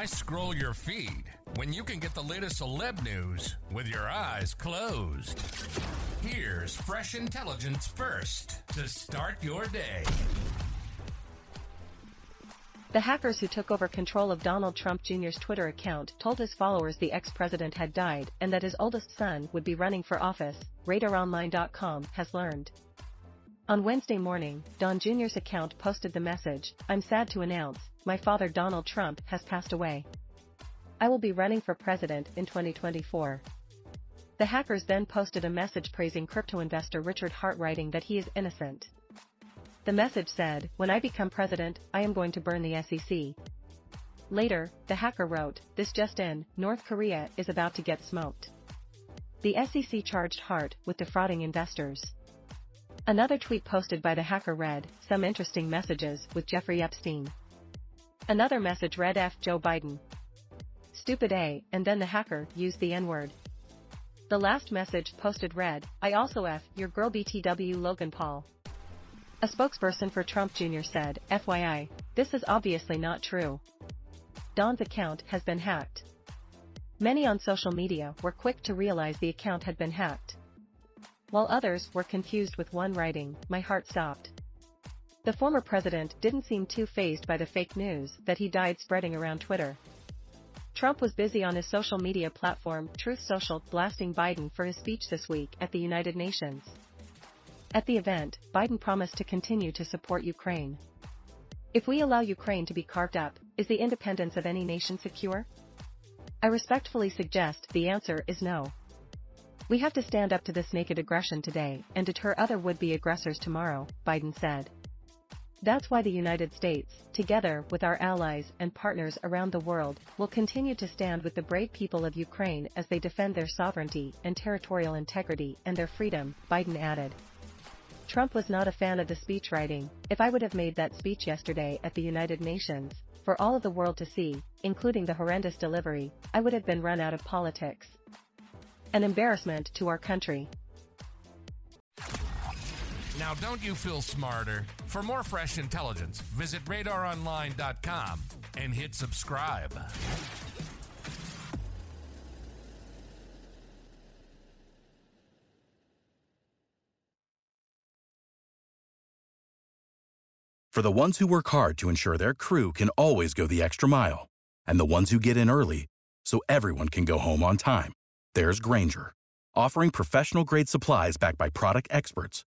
Why scroll your feed when you can get the latest celeb news with your eyes closed? Here's fresh intelligence first to start your day. The hackers who took over control of Donald Trump Jr.'s Twitter account told his followers the ex-president had died and that his oldest son would be running for office, RadarOnline.com has learned. On Wednesday morning, Don Jr.'s account posted the message, I'm sad to announce, my father Donald Trump has passed away. I will be running for president in 2024. The hackers then posted a message praising crypto investor Richard Heart writing that he is innocent. The message said, When I become president, I am going to burn the SEC. Later, the hacker wrote, This just in, North Korea is about to get smoked. The SEC charged Heart with defrauding investors. Another tweet posted by the hacker read, Some interesting messages with Jeffrey Epstein. Another message read F. Joe Biden. Stupid A, and then the hacker used the N-word. The last message posted read, I also F your girl BTW Logan Paul. A spokesperson for Trump Jr. said, FYI, this is obviously not true. Don's account has been hacked. Many on social media were quick to realize the account had been hacked. While others were confused with one writing, my heart stopped. The former president didn't seem too fazed by the fake news that he died spreading around Twitter. Trump was busy on his social media platform, Truth Social, blasting Biden for his speech this week at the United Nations. At the event, Biden promised to continue to support Ukraine. If we allow Ukraine to be carved up, is the independence of any nation secure? I respectfully suggest the answer is no. We have to stand up to this naked aggression today and deter other would-be aggressors tomorrow, Biden said. That's why the United States, together with our allies and partners around the world, will continue to stand with the brave people of Ukraine as they defend their sovereignty and territorial integrity and their freedom, Biden added. Trump was not a fan of the speech writing. If I would have made that speech yesterday at the United Nations, for all of the world to see, including the horrendous delivery, I would have been run out of politics. An embarrassment to our country. Now, don't you feel smarter? For more fresh intelligence, visit radaronline.com and hit subscribe. For the ones who work hard to ensure their crew can always go the extra mile, and the ones who get in early so everyone can go home on time, there's Grainger, offering professional grade supplies backed by product experts